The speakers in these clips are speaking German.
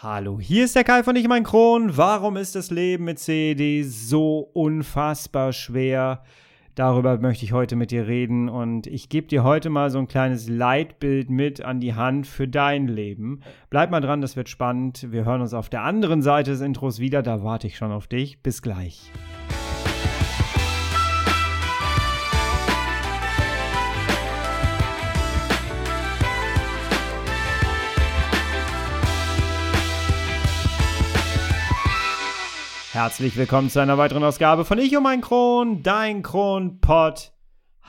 Hallo, hier ist der Kai von Ich mein Kron. Warum ist das Leben mit CED so unfassbar schwer? Darüber möchte ich heute mit dir reden und ich gebe dir heute mal so ein kleines Leitbild mit an die Hand für dein Leben. Bleib mal dran, das wird spannend. Wir hören uns auf der anderen Seite des Intros wieder, da warte ich schon auf dich. Bis gleich. Herzlich willkommen zu einer weiteren Ausgabe von Ich um ein Kron, dein Kronpott.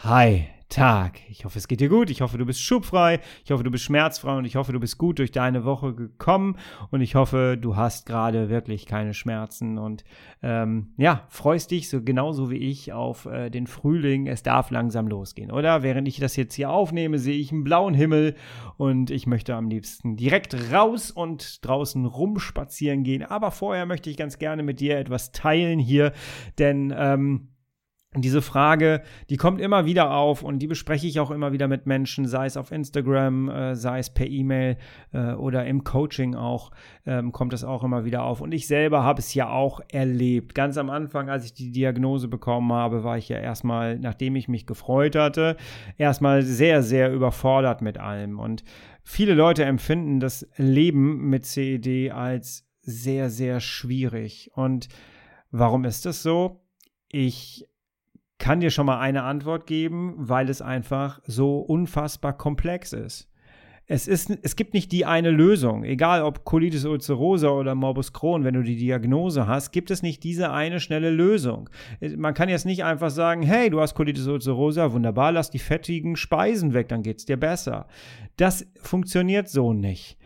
Hi, Tag. Ich hoffe, es geht dir gut. Ich hoffe, du bist schubfrei. Ich hoffe, du bist schmerzfrei und ich hoffe, du bist gut durch deine Woche gekommen und ich hoffe, du hast gerade wirklich keine Schmerzen und ähm, ja, freust dich so genauso wie ich auf äh, den Frühling. Es darf langsam losgehen, oder? Während ich das jetzt hier aufnehme, sehe ich einen blauen Himmel und ich möchte am liebsten direkt raus und draußen rumspazieren gehen. Aber vorher möchte ich ganz gerne mit dir etwas teilen hier, denn ähm, diese Frage, die kommt immer wieder auf und die bespreche ich auch immer wieder mit Menschen, sei es auf Instagram, äh, sei es per E-Mail äh, oder im Coaching auch, ähm, kommt es auch immer wieder auf. Und ich selber habe es ja auch erlebt. Ganz am Anfang, als ich die Diagnose bekommen habe, war ich ja erstmal, nachdem ich mich gefreut hatte, erstmal sehr, sehr überfordert mit allem. Und viele Leute empfinden das Leben mit CED als sehr, sehr schwierig. Und warum ist das so? Ich kann dir schon mal eine Antwort geben, weil es einfach so unfassbar komplex ist. Es, ist, es gibt nicht die eine Lösung. Egal ob Colitis ulcerosa oder Morbus Crohn, wenn du die Diagnose hast, gibt es nicht diese eine schnelle Lösung. Man kann jetzt nicht einfach sagen, hey, du hast Colitis ulcerosa, wunderbar, lass die fettigen Speisen weg, dann geht's dir besser. Das funktioniert so nicht.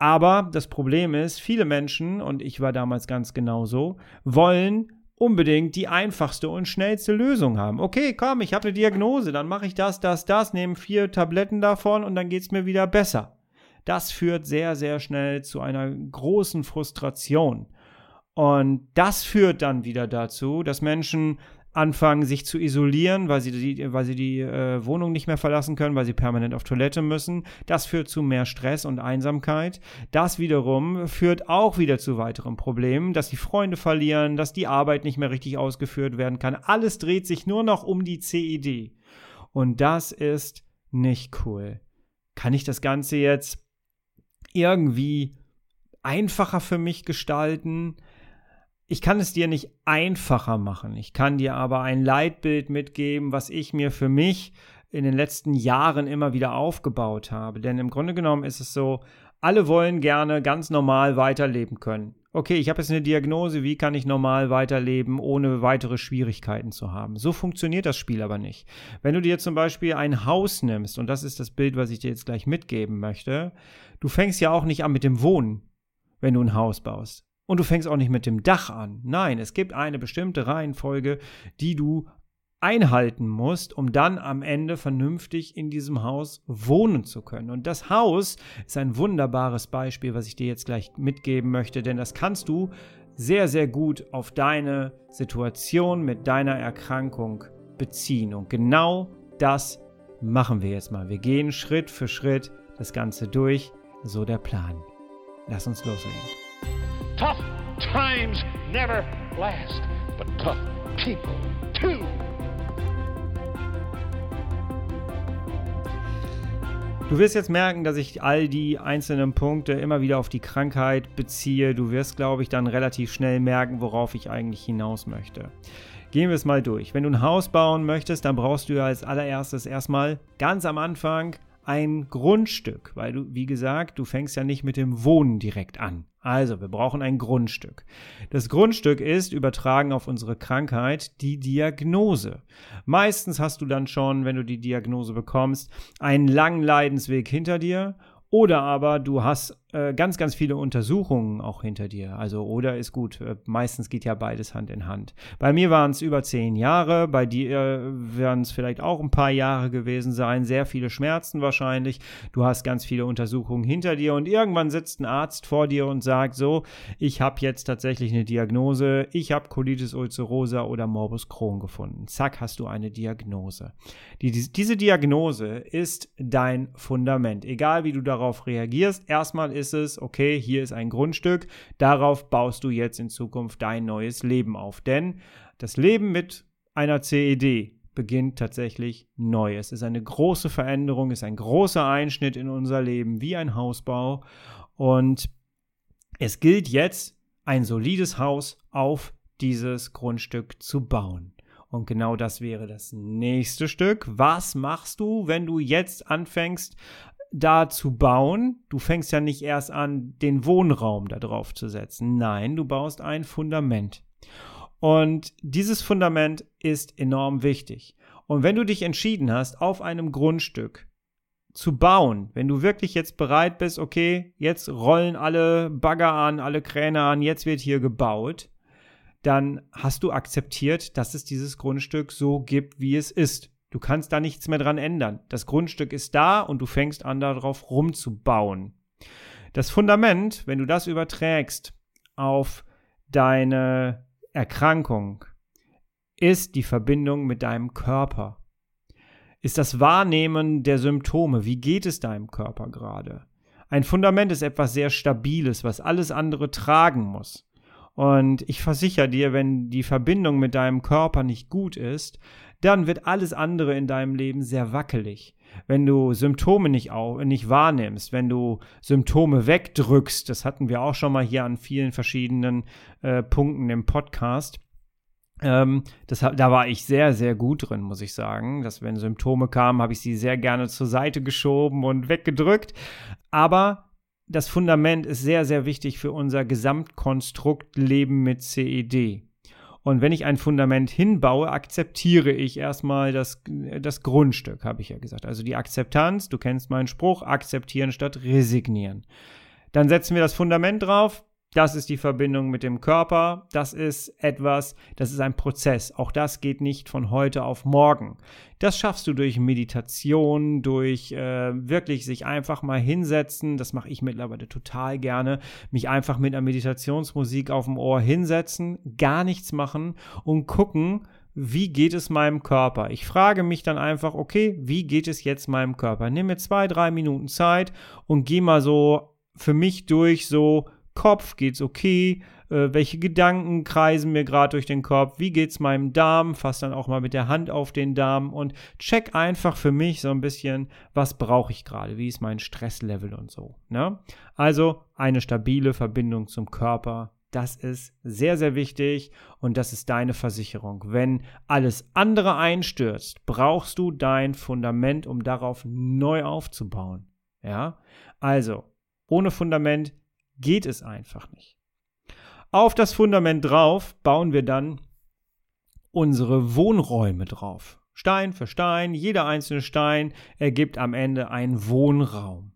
Aber das Problem ist, viele Menschen, und ich war damals ganz genauso, wollen unbedingt die einfachste und schnellste Lösung haben. Okay, komm, ich habe eine Diagnose, dann mache ich das, das, das, nehme vier Tabletten davon und dann geht es mir wieder besser. Das führt sehr, sehr schnell zu einer großen Frustration. Und das führt dann wieder dazu, dass Menschen anfangen, sich zu isolieren, weil sie die, weil sie die äh, Wohnung nicht mehr verlassen können, weil sie permanent auf Toilette müssen. Das führt zu mehr Stress und Einsamkeit. Das wiederum führt auch wieder zu weiteren Problemen, dass die Freunde verlieren, dass die Arbeit nicht mehr richtig ausgeführt werden kann. Alles dreht sich nur noch um die CID. Und das ist nicht cool. Kann ich das Ganze jetzt irgendwie einfacher für mich gestalten? Ich kann es dir nicht einfacher machen. Ich kann dir aber ein Leitbild mitgeben, was ich mir für mich in den letzten Jahren immer wieder aufgebaut habe. Denn im Grunde genommen ist es so, alle wollen gerne ganz normal weiterleben können. Okay, ich habe jetzt eine Diagnose, wie kann ich normal weiterleben, ohne weitere Schwierigkeiten zu haben? So funktioniert das Spiel aber nicht. Wenn du dir zum Beispiel ein Haus nimmst, und das ist das Bild, was ich dir jetzt gleich mitgeben möchte, du fängst ja auch nicht an mit dem Wohnen, wenn du ein Haus baust. Und du fängst auch nicht mit dem Dach an. Nein, es gibt eine bestimmte Reihenfolge, die du einhalten musst, um dann am Ende vernünftig in diesem Haus wohnen zu können. Und das Haus ist ein wunderbares Beispiel, was ich dir jetzt gleich mitgeben möchte, denn das kannst du sehr, sehr gut auf deine Situation mit deiner Erkrankung beziehen. Und genau das machen wir jetzt mal. Wir gehen Schritt für Schritt das Ganze durch, so der Plan. Lass uns loslegen. Tough times never last, but tough people too. Du wirst jetzt merken, dass ich all die einzelnen Punkte immer wieder auf die Krankheit beziehe. Du wirst, glaube ich, dann relativ schnell merken, worauf ich eigentlich hinaus möchte. Gehen wir es mal durch. Wenn du ein Haus bauen möchtest, dann brauchst du ja als allererstes erstmal ganz am Anfang ein Grundstück, weil du, wie gesagt, du fängst ja nicht mit dem Wohnen direkt an. Also, wir brauchen ein Grundstück. Das Grundstück ist, übertragen auf unsere Krankheit, die Diagnose. Meistens hast du dann schon, wenn du die Diagnose bekommst, einen langen Leidensweg hinter dir oder aber du hast äh, ganz, ganz viele Untersuchungen auch hinter dir. Also oder ist gut. Äh, meistens geht ja beides Hand in Hand. Bei mir waren es über zehn Jahre, bei dir äh, werden es vielleicht auch ein paar Jahre gewesen sein. Sehr viele Schmerzen wahrscheinlich. Du hast ganz viele Untersuchungen hinter dir und irgendwann sitzt ein Arzt vor dir und sagt so, ich habe jetzt tatsächlich eine Diagnose. Ich habe Colitis ulcerosa oder Morbus Crohn gefunden. Zack, hast du eine Diagnose. Die, diese Diagnose ist dein Fundament. Egal wie du darauf reagierst, erstmal ist ist es, okay, hier ist ein Grundstück, darauf baust du jetzt in Zukunft dein neues Leben auf. Denn das Leben mit einer CED beginnt tatsächlich neu. Es ist eine große Veränderung, ist ein großer Einschnitt in unser Leben, wie ein Hausbau. Und es gilt jetzt, ein solides Haus auf dieses Grundstück zu bauen. Und genau das wäre das nächste Stück. Was machst du, wenn du jetzt anfängst, da zu bauen? Du fängst ja nicht erst an, den Wohnraum da drauf zu setzen. Nein, du baust ein Fundament. Und dieses Fundament ist enorm wichtig. Und wenn du dich entschieden hast, auf einem Grundstück zu bauen, wenn du wirklich jetzt bereit bist, okay, jetzt rollen alle Bagger an, alle Kräne an, jetzt wird hier gebaut, dann hast du akzeptiert, dass es dieses Grundstück so gibt, wie es ist. Du kannst da nichts mehr dran ändern. Das Grundstück ist da und du fängst an, darauf rumzubauen. Das Fundament, wenn du das überträgst auf deine Erkrankung, ist die Verbindung mit deinem Körper ist das Wahrnehmen der Symptome. Wie geht es deinem Körper gerade? Ein Fundament ist etwas sehr Stabiles, was alles andere tragen muss. Und ich versichere dir, wenn die Verbindung mit deinem Körper nicht gut ist, dann wird alles andere in deinem Leben sehr wackelig. Wenn du Symptome nicht, auch, nicht wahrnimmst, wenn du Symptome wegdrückst, das hatten wir auch schon mal hier an vielen verschiedenen äh, Punkten im Podcast, ähm, das, da war ich sehr, sehr gut drin, muss ich sagen. Dass wenn Symptome kamen, habe ich sie sehr gerne zur Seite geschoben und weggedrückt. Aber das Fundament ist sehr, sehr wichtig für unser Gesamtkonstrukt Leben mit CED. Und wenn ich ein Fundament hinbaue, akzeptiere ich erstmal das, das Grundstück, habe ich ja gesagt. Also die Akzeptanz, du kennst meinen Spruch, akzeptieren statt resignieren. Dann setzen wir das Fundament drauf, das ist die Verbindung mit dem Körper. Das ist etwas, das ist ein Prozess. Auch das geht nicht von heute auf morgen. Das schaffst du durch Meditation, durch äh, wirklich sich einfach mal hinsetzen. Das mache ich mittlerweile total gerne. Mich einfach mit einer Meditationsmusik auf dem Ohr hinsetzen, gar nichts machen und gucken, wie geht es meinem Körper? Ich frage mich dann einfach, okay, wie geht es jetzt meinem Körper? Nimm mir zwei, drei Minuten Zeit und geh mal so für mich durch, so Kopf, geht's okay? Äh, welche Gedanken kreisen mir gerade durch den Kopf? Wie geht's meinem Darm? Fass dann auch mal mit der Hand auf den Darm und check einfach für mich so ein bisschen, was brauche ich gerade? Wie ist mein Stresslevel und so. Ne? Also eine stabile Verbindung zum Körper. Das ist sehr, sehr wichtig und das ist deine Versicherung. Wenn alles andere einstürzt, brauchst du dein Fundament, um darauf neu aufzubauen. Ja, also ohne Fundament geht es einfach nicht. Auf das Fundament drauf bauen wir dann unsere Wohnräume drauf. Stein für Stein, jeder einzelne Stein ergibt am Ende einen Wohnraum.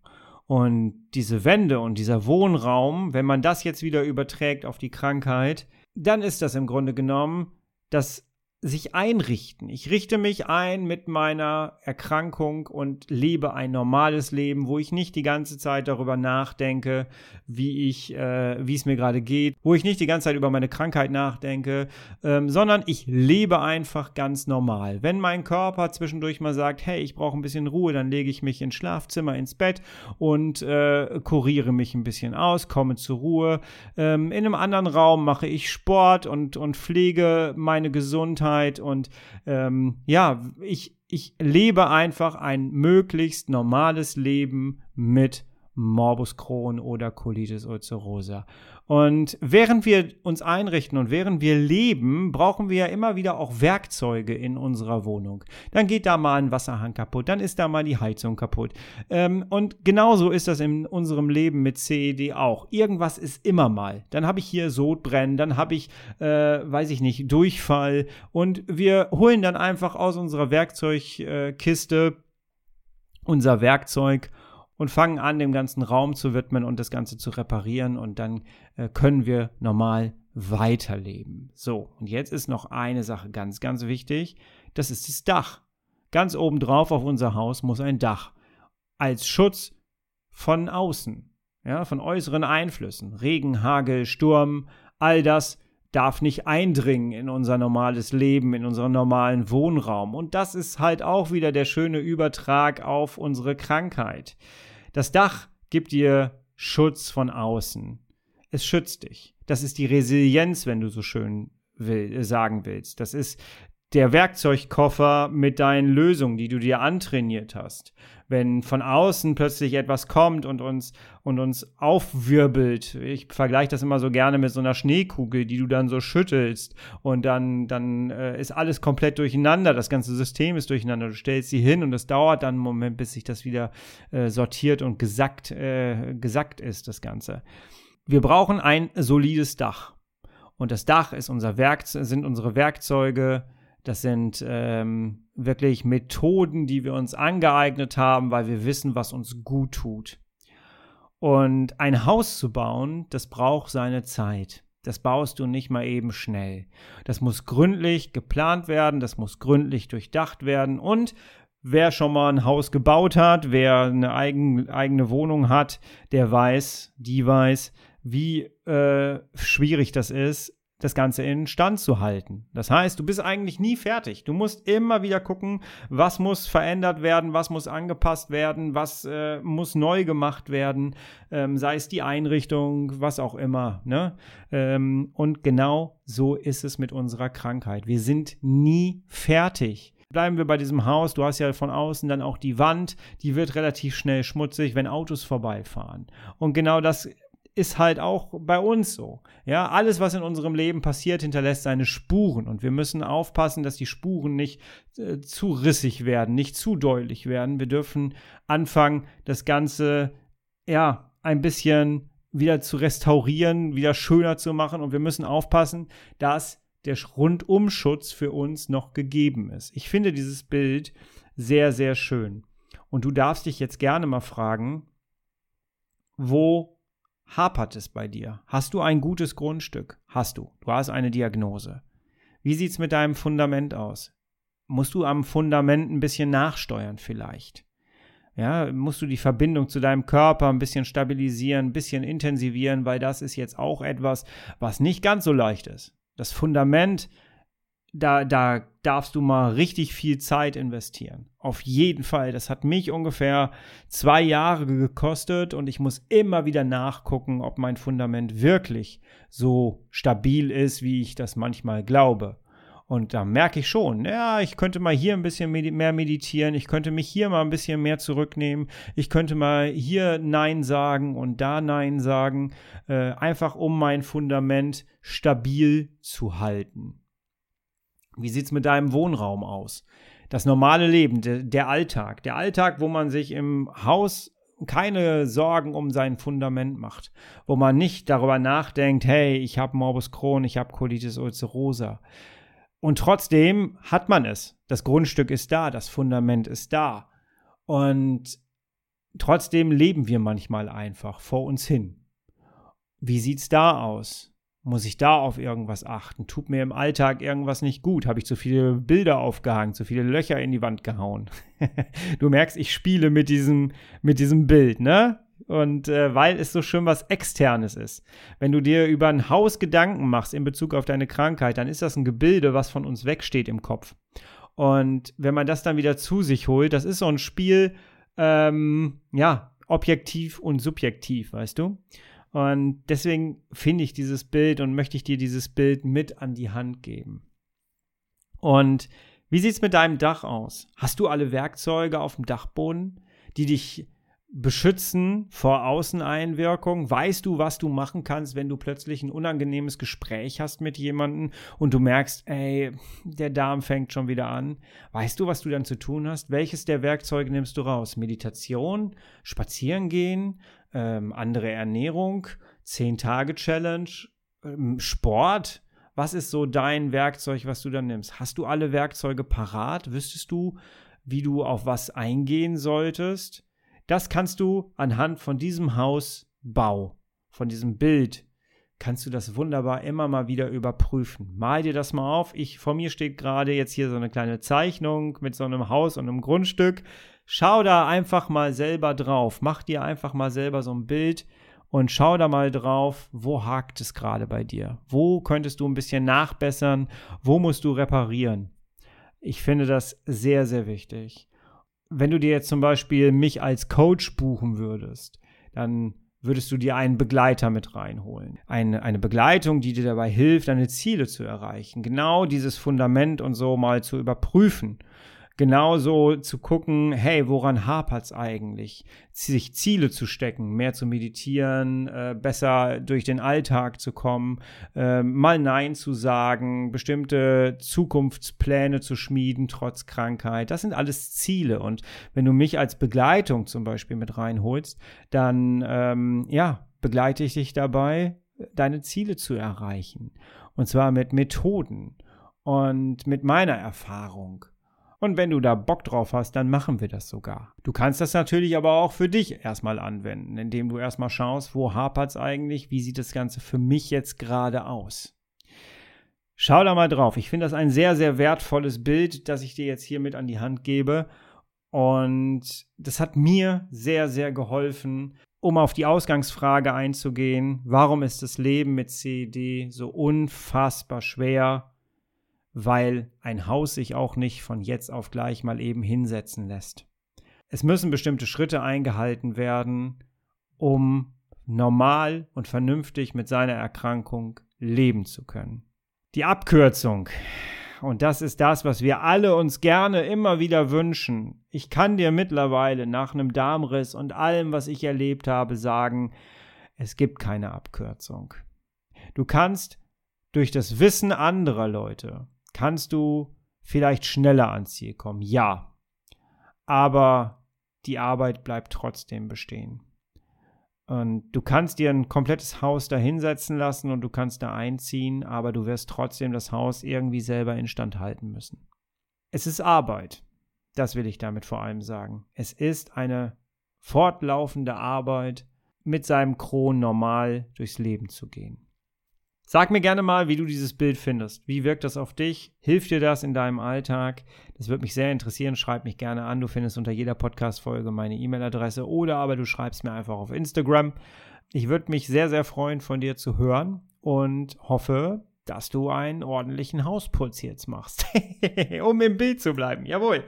Und diese Wände und dieser Wohnraum, wenn man das jetzt wieder überträgt auf die Krankheit, dann ist das im Grunde genommen das sich einrichten. Ich richte mich ein mit meiner Erkrankung und lebe ein normales Leben, wo ich nicht die ganze Zeit darüber nachdenke, wie ich, äh, wie es mir gerade geht, wo ich nicht die ganze Zeit über meine Krankheit nachdenke, ähm, sondern ich lebe einfach ganz normal. Wenn mein Körper zwischendurch mal sagt, hey, ich brauche ein bisschen Ruhe, dann lege ich mich ins Schlafzimmer, ins Bett und äh, kuriere mich ein bisschen aus, komme zur Ruhe. Ähm, in einem anderen Raum mache ich Sport und, und pflege meine Gesundheit Gesundheit und ähm, ja, ich, ich lebe einfach ein möglichst normales Leben mit Morbus Crohn oder Colitis ulcerosa. Und während wir uns einrichten und während wir leben, brauchen wir ja immer wieder auch Werkzeuge in unserer Wohnung. Dann geht da mal ein Wasserhahn kaputt, dann ist da mal die Heizung kaputt. Ähm, und genauso ist das in unserem Leben mit CED auch. Irgendwas ist immer mal. Dann habe ich hier Sodbrennen, dann habe ich, äh, weiß ich nicht, Durchfall. Und wir holen dann einfach aus unserer Werkzeugkiste unser Werkzeug und fangen an, dem ganzen Raum zu widmen und das Ganze zu reparieren und dann äh, können wir normal weiterleben. So, und jetzt ist noch eine Sache ganz, ganz wichtig. Das ist das Dach. Ganz oben drauf auf unser Haus muss ein Dach. Als Schutz von außen, ja, von äußeren Einflüssen. Regen, Hagel, Sturm, all das darf nicht eindringen in unser normales Leben, in unseren normalen Wohnraum. Und das ist halt auch wieder der schöne Übertrag auf unsere Krankheit. Das Dach gibt dir Schutz von außen. Es schützt dich. Das ist die Resilienz, wenn du so schön will, äh, sagen willst. Das ist der Werkzeugkoffer mit deinen Lösungen, die du dir antrainiert hast. Wenn von außen plötzlich etwas kommt und uns, und uns aufwirbelt, ich vergleiche das immer so gerne mit so einer Schneekugel, die du dann so schüttelst und dann, dann äh, ist alles komplett durcheinander, das ganze System ist durcheinander. Du stellst sie hin und es dauert dann einen Moment, bis sich das wieder äh, sortiert und gesackt, äh, gesackt ist, das Ganze. Wir brauchen ein solides Dach. Und das Dach ist unser Werk, sind unsere Werkzeuge, das sind ähm, wirklich Methoden, die wir uns angeeignet haben, weil wir wissen, was uns gut tut. Und ein Haus zu bauen, das braucht seine Zeit. Das baust du nicht mal eben schnell. Das muss gründlich geplant werden, das muss gründlich durchdacht werden und wer schon mal ein Haus gebaut hat, wer eine eigen, eigene Wohnung hat, der weiß, die weiß, wie äh, schwierig das ist, das Ganze in Stand zu halten. Das heißt, du bist eigentlich nie fertig. Du musst immer wieder gucken, was muss verändert werden, was muss angepasst werden, was äh, muss neu gemacht werden, ähm, sei es die Einrichtung, was auch immer. Ne? Ähm, und genau so ist es mit unserer Krankheit. Wir sind nie fertig. Bleiben wir bei diesem Haus. Du hast ja von außen dann auch die Wand, die wird relativ schnell schmutzig, wenn Autos vorbeifahren. Und genau das ist halt auch bei uns so. Ja, alles, was in unserem Leben passiert, hinterlässt seine Spuren und wir müssen aufpassen, dass die Spuren nicht äh, zu rissig werden, nicht zu deutlich werden. Wir dürfen anfangen, das Ganze ja ein bisschen wieder zu restaurieren, wieder schöner zu machen und wir müssen aufpassen, dass der Rundumschutz für uns noch gegeben ist. Ich finde dieses Bild sehr, sehr schön. Und du darfst dich jetzt gerne mal fragen, wo hapert es bei dir? Hast du ein gutes Grundstück? Hast du. Du hast eine Diagnose. Wie sieht es mit deinem Fundament aus? Musst du am Fundament ein bisschen nachsteuern vielleicht? Ja, musst du die Verbindung zu deinem Körper ein bisschen stabilisieren, ein bisschen intensivieren, weil das ist jetzt auch etwas, was nicht ganz so leicht ist. Das Fundament da, da darfst du mal richtig viel Zeit investieren. Auf jeden Fall. Das hat mich ungefähr zwei Jahre gekostet und ich muss immer wieder nachgucken, ob mein Fundament wirklich so stabil ist, wie ich das manchmal glaube. Und da merke ich schon, ja, ich könnte mal hier ein bisschen mehr meditieren, ich könnte mich hier mal ein bisschen mehr zurücknehmen, ich könnte mal hier Nein sagen und da Nein sagen, äh, einfach um mein Fundament stabil zu halten. Wie sieht es mit deinem Wohnraum aus? Das normale Leben, der, der Alltag. Der Alltag, wo man sich im Haus keine Sorgen um sein Fundament macht, wo man nicht darüber nachdenkt, hey, ich habe Morbus Crohn, ich habe Colitis ulcerosa. Und trotzdem hat man es. Das Grundstück ist da, das Fundament ist da. Und trotzdem leben wir manchmal einfach vor uns hin. Wie sieht's da aus? Muss ich da auf irgendwas achten? Tut mir im Alltag irgendwas nicht gut? Habe ich zu viele Bilder aufgehangen, zu viele Löcher in die Wand gehauen? du merkst, ich spiele mit diesem, mit diesem Bild, ne? Und äh, weil es so schön was Externes ist. Wenn du dir über ein Haus Gedanken machst in Bezug auf deine Krankheit, dann ist das ein Gebilde, was von uns wegsteht im Kopf. Und wenn man das dann wieder zu sich holt, das ist so ein Spiel, ähm, ja, objektiv und subjektiv, weißt du? Und deswegen finde ich dieses Bild und möchte ich dir dieses Bild mit an die Hand geben. Und wie sieht es mit deinem Dach aus? Hast du alle Werkzeuge auf dem Dachboden, die dich beschützen vor Außeneinwirkung? Weißt du, was du machen kannst, wenn du plötzlich ein unangenehmes Gespräch hast mit jemandem und du merkst, ey, der Darm fängt schon wieder an? Weißt du, was du dann zu tun hast? Welches der Werkzeuge nimmst du raus? Meditation, Spazieren gehen, ähm, andere Ernährung, 10-Tage-Challenge, ähm, Sport? Was ist so dein Werkzeug, was du dann nimmst? Hast du alle Werkzeuge parat? Wüsstest du, wie du auf was eingehen solltest? Das kannst du anhand von diesem Hausbau, von diesem Bild, kannst du das wunderbar immer mal wieder überprüfen. Mal dir das mal auf. Ich, vor mir steht gerade jetzt hier so eine kleine Zeichnung mit so einem Haus und einem Grundstück. Schau da einfach mal selber drauf. Mach dir einfach mal selber so ein Bild und schau da mal drauf, wo hakt es gerade bei dir? Wo könntest du ein bisschen nachbessern? Wo musst du reparieren? Ich finde das sehr, sehr wichtig. Wenn du dir jetzt zum Beispiel mich als Coach buchen würdest, dann würdest du dir einen Begleiter mit reinholen. Eine, eine Begleitung, die dir dabei hilft, deine Ziele zu erreichen. Genau dieses Fundament und so mal zu überprüfen genauso zu gucken, hey, woran hapert es eigentlich? Sich Ziele zu stecken, mehr zu meditieren, äh, besser durch den Alltag zu kommen, äh, mal Nein zu sagen, bestimmte Zukunftspläne zu schmieden, trotz Krankheit. Das sind alles Ziele. Und wenn du mich als Begleitung zum Beispiel mit reinholst, dann, ähm, ja, begleite ich dich dabei, deine Ziele zu erreichen. Und zwar mit Methoden und mit meiner Erfahrung. Und wenn du da Bock drauf hast, dann machen wir das sogar. Du kannst das natürlich aber auch für dich erstmal anwenden, indem du erstmal schaust, wo hapert es eigentlich, wie sieht das Ganze für mich jetzt gerade aus. Schau da mal drauf. Ich finde das ein sehr, sehr wertvolles Bild, das ich dir jetzt hier mit an die Hand gebe. Und das hat mir sehr, sehr geholfen, um auf die Ausgangsfrage einzugehen. Warum ist das Leben mit CED so unfassbar schwer? Weil ein Haus sich auch nicht von jetzt auf gleich mal eben hinsetzen lässt. Es müssen bestimmte Schritte eingehalten werden, um normal und vernünftig mit seiner Erkrankung leben zu können. Die Abkürzung. Und das ist das, was wir alle uns gerne immer wieder wünschen. Ich kann dir mittlerweile nach einem Darmriss und allem, was ich erlebt habe, sagen, es gibt keine Abkürzung. Du kannst durch das Wissen anderer Leute kannst du vielleicht schneller ans Ziel kommen. Ja. Aber die Arbeit bleibt trotzdem bestehen. Und du kannst dir ein komplettes Haus da hinsetzen lassen und du kannst da einziehen, aber du wirst trotzdem das Haus irgendwie selber instand halten müssen. Es ist Arbeit. Das will ich damit vor allem sagen. Es ist eine fortlaufende Arbeit, mit seinem Kron normal durchs Leben zu gehen. Sag mir gerne mal, wie du dieses Bild findest. Wie wirkt das auf dich? Hilft dir das in deinem Alltag? Das würde mich sehr interessieren. Schreib mich gerne an. Du findest unter jeder Podcast-Folge meine E-Mail-Adresse oder aber du schreibst mir einfach auf Instagram. Ich würde mich sehr, sehr freuen, von dir zu hören und hoffe, dass du einen ordentlichen Hausputz jetzt machst, um im Bild zu bleiben. Jawohl.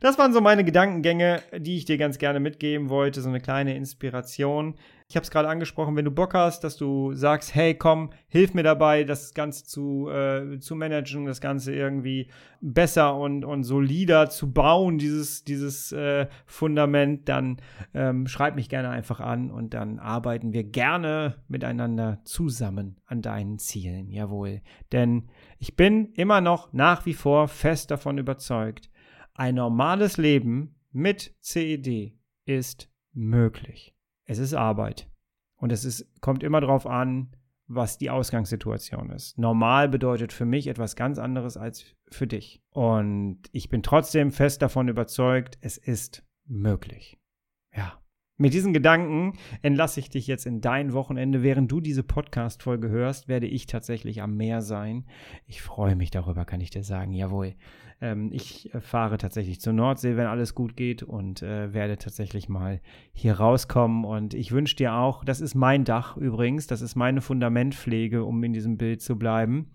Das waren so meine Gedankengänge, die ich dir ganz gerne mitgeben wollte, so eine kleine Inspiration. Ich habe es gerade angesprochen, wenn du Bock hast, dass du sagst, hey, komm, hilf mir dabei, das Ganze zu, äh, zu managen, das Ganze irgendwie besser und, und solider zu bauen, dieses, dieses äh, Fundament, dann ähm, schreib mich gerne einfach an und dann arbeiten wir gerne miteinander zusammen an deinen Zielen. Jawohl. Denn ich bin immer noch nach wie vor fest davon überzeugt, ein normales Leben mit CED ist möglich es ist Arbeit. Und es ist, kommt immer darauf an, was die Ausgangssituation ist. Normal bedeutet für mich etwas ganz anderes als für dich. Und ich bin trotzdem fest davon überzeugt, es ist möglich. Mit diesen Gedanken entlasse ich dich jetzt in dein Wochenende. Während du diese Podcast-Folge hörst, werde ich tatsächlich am Meer sein. Ich freue mich darüber, kann ich dir sagen. Jawohl. Ähm, ich fahre tatsächlich zur Nordsee, wenn alles gut geht und äh, werde tatsächlich mal hier rauskommen. Und ich wünsche dir auch, das ist mein Dach übrigens, das ist meine Fundamentpflege, um in diesem Bild zu bleiben.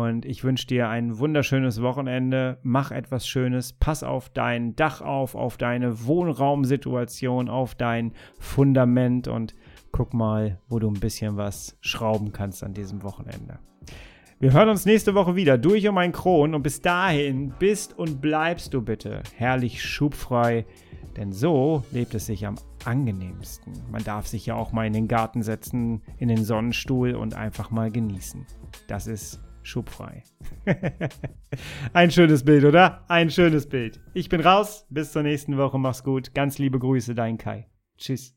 Und ich wünsche dir ein wunderschönes Wochenende. Mach etwas Schönes. Pass auf dein Dach auf, auf deine Wohnraumsituation, auf dein Fundament und guck mal, wo du ein bisschen was schrauben kannst an diesem Wochenende. Wir hören uns nächste Woche wieder durch um ein Kron und bis dahin bist und bleibst du bitte herrlich schubfrei, denn so lebt es sich am angenehmsten. Man darf sich ja auch mal in den Garten setzen, in den Sonnenstuhl und einfach mal genießen. Das ist schubfrei. Ein schönes Bild, oder? Ein schönes Bild. Ich bin raus. Bis zur nächsten Woche. Mach's gut. Ganz liebe Grüße, dein Kai. Tschüss.